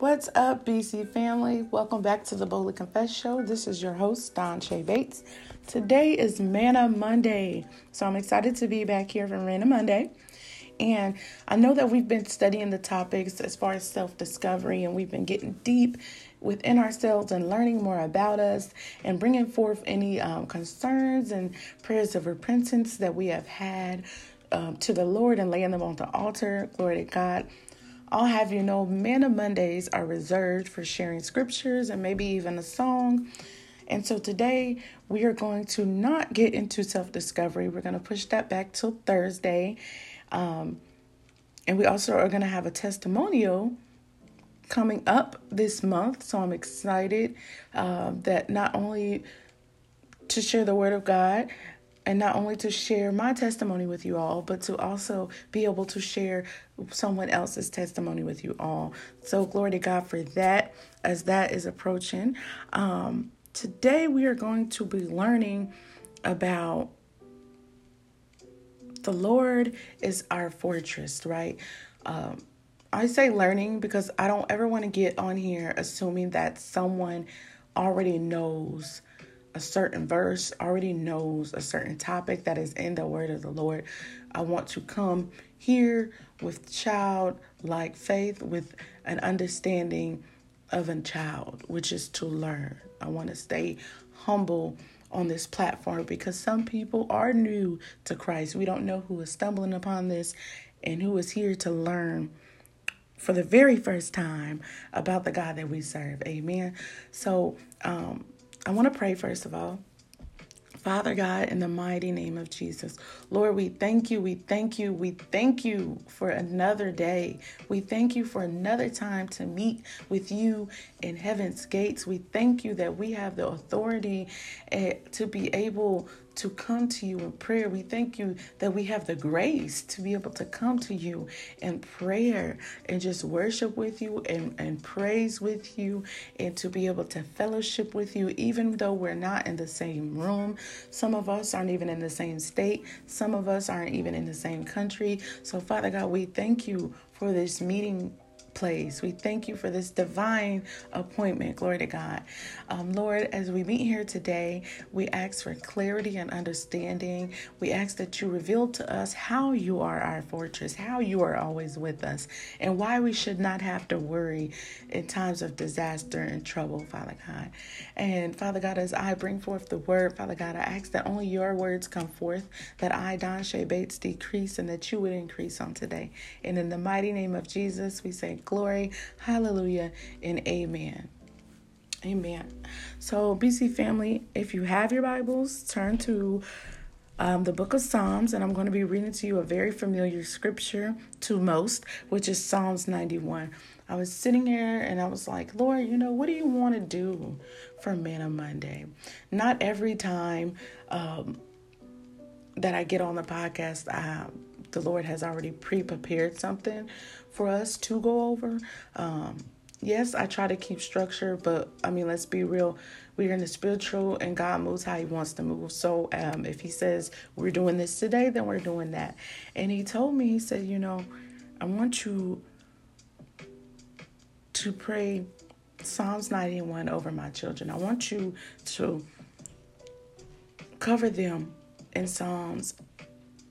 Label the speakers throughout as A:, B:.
A: What's up, BC family? Welcome back to the Boldly Confess Show. This is your host, Don Shay Bates. Today is Manna Monday, so I'm excited to be back here for Manna Monday. And I know that we've been studying the topics as far as self discovery, and we've been getting deep within ourselves and learning more about us and bringing forth any um, concerns and prayers of repentance that we have had um, to the Lord and laying them on the altar. Glory to God. I'll have you know, Manna Mondays are reserved for sharing scriptures and maybe even a song. And so today we are going to not get into self discovery. We're going to push that back till Thursday. Um, and we also are going to have a testimonial coming up this month. So I'm excited uh, that not only to share the word of God, and not only to share my testimony with you all, but to also be able to share someone else's testimony with you all. So, glory to God for that as that is approaching. Um, today, we are going to be learning about the Lord is our fortress, right? Um, I say learning because I don't ever want to get on here assuming that someone already knows a certain verse, already knows a certain topic that is in the word of the Lord. I want to come here with childlike faith, with an understanding of a child, which is to learn. I want to stay humble on this platform because some people are new to Christ. We don't know who is stumbling upon this and who is here to learn for the very first time about the God that we serve. Amen. So, um, I want to pray first of all. Father God, in the mighty name of Jesus, Lord, we thank you, we thank you, we thank you for another day. We thank you for another time to meet with you in heaven's gates. We thank you that we have the authority uh, to be able to come to you in prayer. We thank you that we have the grace to be able to come to you in prayer and just worship with you and, and praise with you and to be able to fellowship with you, even though we're not in the same room. Some of us aren't even in the same state, some of us aren't even in the same country. So, Father God, we thank you for this meeting place. We thank you for this divine appointment. Glory to God. Um, Lord, as we meet here today, we ask for clarity and understanding. We ask that you reveal to us how you are our fortress, how you are always with us, and why we should not have to worry in times of disaster and trouble, Father God. And Father God, as I bring forth the word, Father God, I ask that only your words come forth, that I, Don Shay Bates, decrease and that you would increase on today. And in the mighty name of Jesus, we say, glory, hallelujah, and amen. Amen. So, BC family, if you have your Bibles, turn to um, the book of Psalms, and I'm going to be reading to you a very familiar scripture to most, which is Psalms 91. I was sitting here and I was like, Lord, you know, what do you want to do for Manna Monday? Not every time um, that I get on the podcast, I, the Lord has already pre prepared something for us to go over. Um, yes, I try to keep structure, but I mean, let's be real. We're in the spiritual, and God moves how He wants to move. So, um, if He says we're doing this today, then we're doing that. And He told me, He said, you know, I want you to pray Psalms 91 over my children. I want you to cover them in Psalms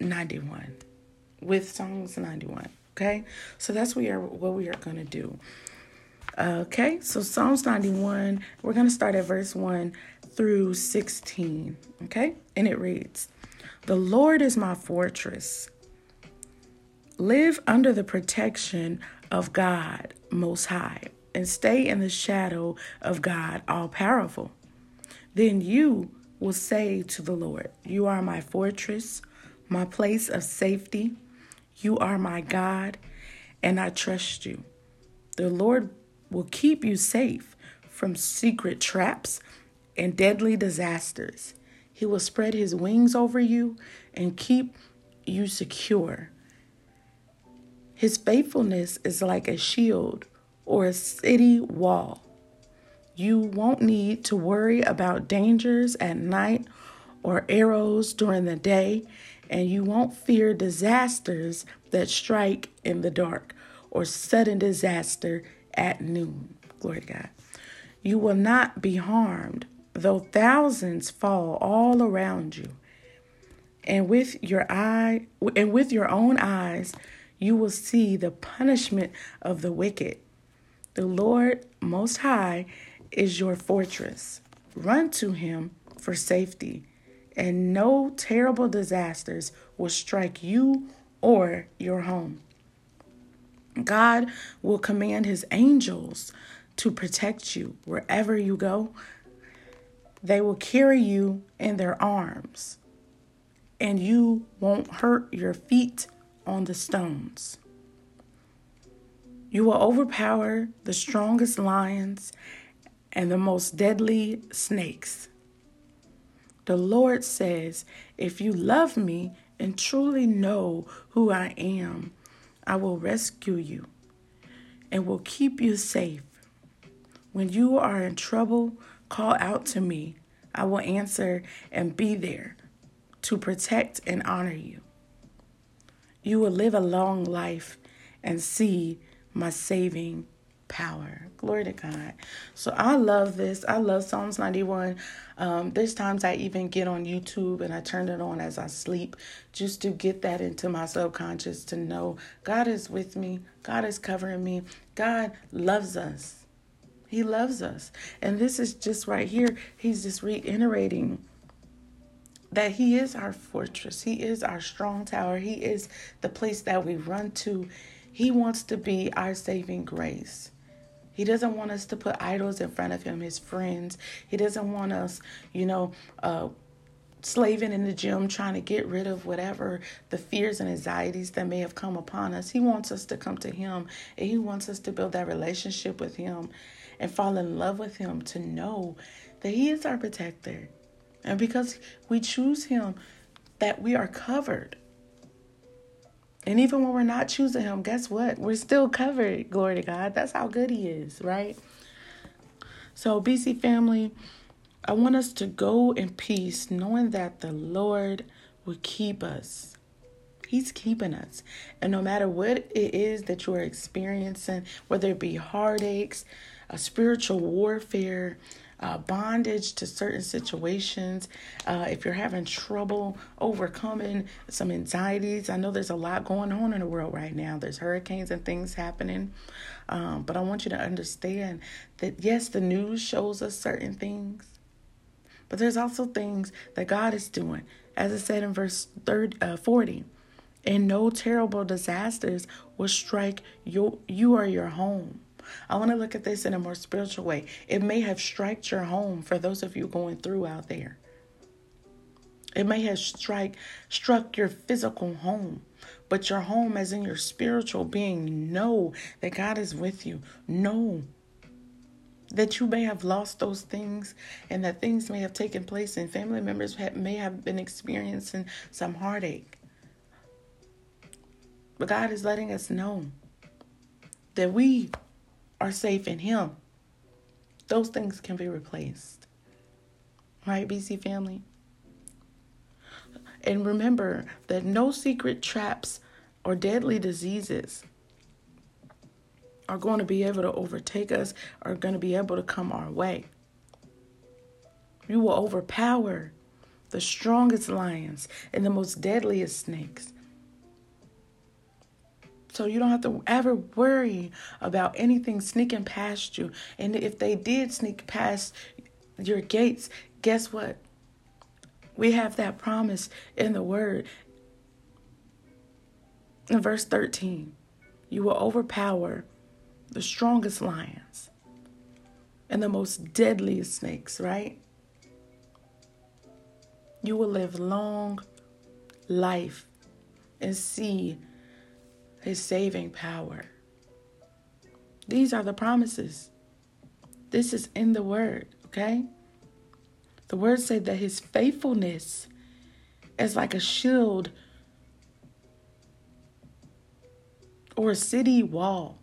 A: 91 with Psalms 91. Okay, so that's what we are what we are to do. Okay, so Psalms 91, we're to start at verse 1 through 16. Okay, and it reads The Lord is my fortress. Live under the protection of God Most High and stay in the shadow of God All Powerful. Then you will say to the Lord, You are my fortress, my place of safety. You are my God, and I trust you. The Lord will keep you safe from secret traps and deadly disasters. He will spread his wings over you and keep you secure. His faithfulness is like a shield or a city wall. You won't need to worry about dangers at night or arrows during the day, and you won't fear disasters that strike in the dark or sudden disaster at noon. Glory to God. You will not be harmed, though thousands fall all around you. And with your eye and with your own eyes, you will see the punishment of the wicked. The Lord Most High is your fortress. Run to him for safety, and no terrible disasters will strike you or your home. God will command his angels to protect you wherever you go. They will carry you in their arms, and you won't hurt your feet on the stones. You will overpower the strongest lions and the most deadly snakes. The Lord says, If you love me and truly know who I am, I will rescue you and will keep you safe. When you are in trouble, call out to me. I will answer and be there to protect and honor you. You will live a long life and see my saving power. Glory to God. So I love this. I love Psalms 91. Um, there's times I even get on YouTube and I turn it on as I sleep just to get that into my subconscious to know God is with me, God is covering me, God loves us. He loves us. And this is just right here, he's just reiterating that he is our fortress. He is our strong tower. He is the place that we run to. He wants to be our saving grace. He doesn't want us to put idols in front of him, his friends. He doesn't want us, you know, uh, slaving in the gym trying to get rid of whatever the fears and anxieties that may have come upon us. He wants us to come to him and he wants us to build that relationship with him and fall in love with him to know that he is our protector. And because we choose him, that we are covered. And even when we're not choosing him, guess what? We're still covered. Glory to God. That's how good he is, right? So, BC family, I want us to go in peace, knowing that the Lord will keep us. He's keeping us. And no matter what it is that you're experiencing, whether it be heartaches, a spiritual warfare, uh, bondage to certain situations, uh, if you're having trouble overcoming some anxieties, I know there's a lot going on in the world right now. There's hurricanes and things happening. Um, but I want you to understand that, yes, the news shows us certain things, but there's also things that God is doing. As I said in verse 30, uh, 40, and no terrible disasters will strike you, you or your home. I want to look at this in a more spiritual way. It may have struck your home for those of you going through out there. It may have strike struck your physical home, but your home as in your spiritual being know that God is with you. Know that you may have lost those things and that things may have taken place and family members may have been experiencing some heartache. But God is letting us know that we are safe in Him, those things can be replaced. Right, BC family? And remember that no secret traps or deadly diseases are going to be able to overtake us, are going to be able to come our way. You will overpower the strongest lions and the most deadliest snakes. So you don't have to ever worry about anything sneaking past you. And if they did sneak past your gates, guess what? We have that promise in the word. In verse 13, you will overpower the strongest lions and the most deadliest snakes, right? You will live long life and see his saving power. These are the promises. This is in the word, okay? The word said that his faithfulness is like a shield or a city wall.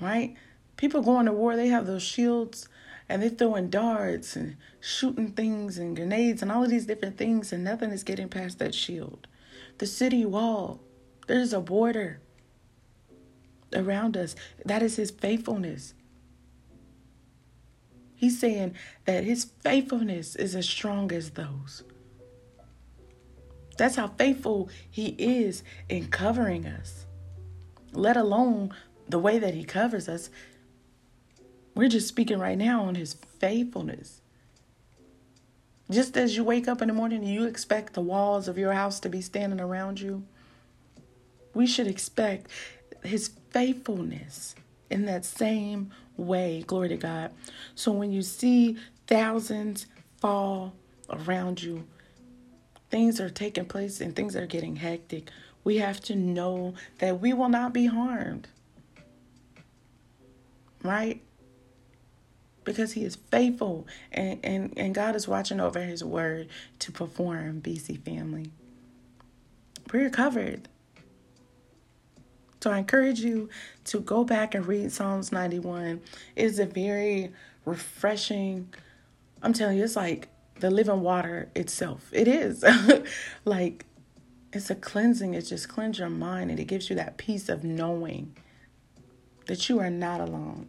A: Right? People going to war, they have those shields and they're throwing darts and shooting things and grenades and all of these different things, and nothing is getting past that shield the city wall. There's a border. around us. That is his faithfulness. He's saying that his faithfulness is as strong as those. That's how faithful he is in covering us, let alone the way that he covers us. We're just speaking right now on his faithfulness. Just as you wake up in the morning and you expect the walls of your house to be standing around you, we should expect his faithfulness in that same way. Glory to God. So when you see thousands fall around you, things are taking place and things are getting hectic. We have to know that we will not be harmed. Right? Because he is faithful and, and, and God is watching over his word to perform, BC family. We're covered. So I encourage you to go back and read Psalms 91. It is a very refreshing, I'm telling you, it's like the living water itself. It is. like it's a cleansing. It just cleans your mind and it gives you that peace of knowing that you are not alone.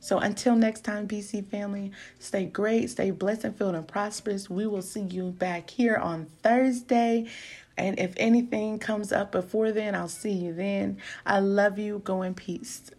A: So until next time, BC family, stay great, stay blessed and filled and prosperous. We will see you back here on Thursday. And if anything comes up before then, I'll see you then. I love you. Go in peace.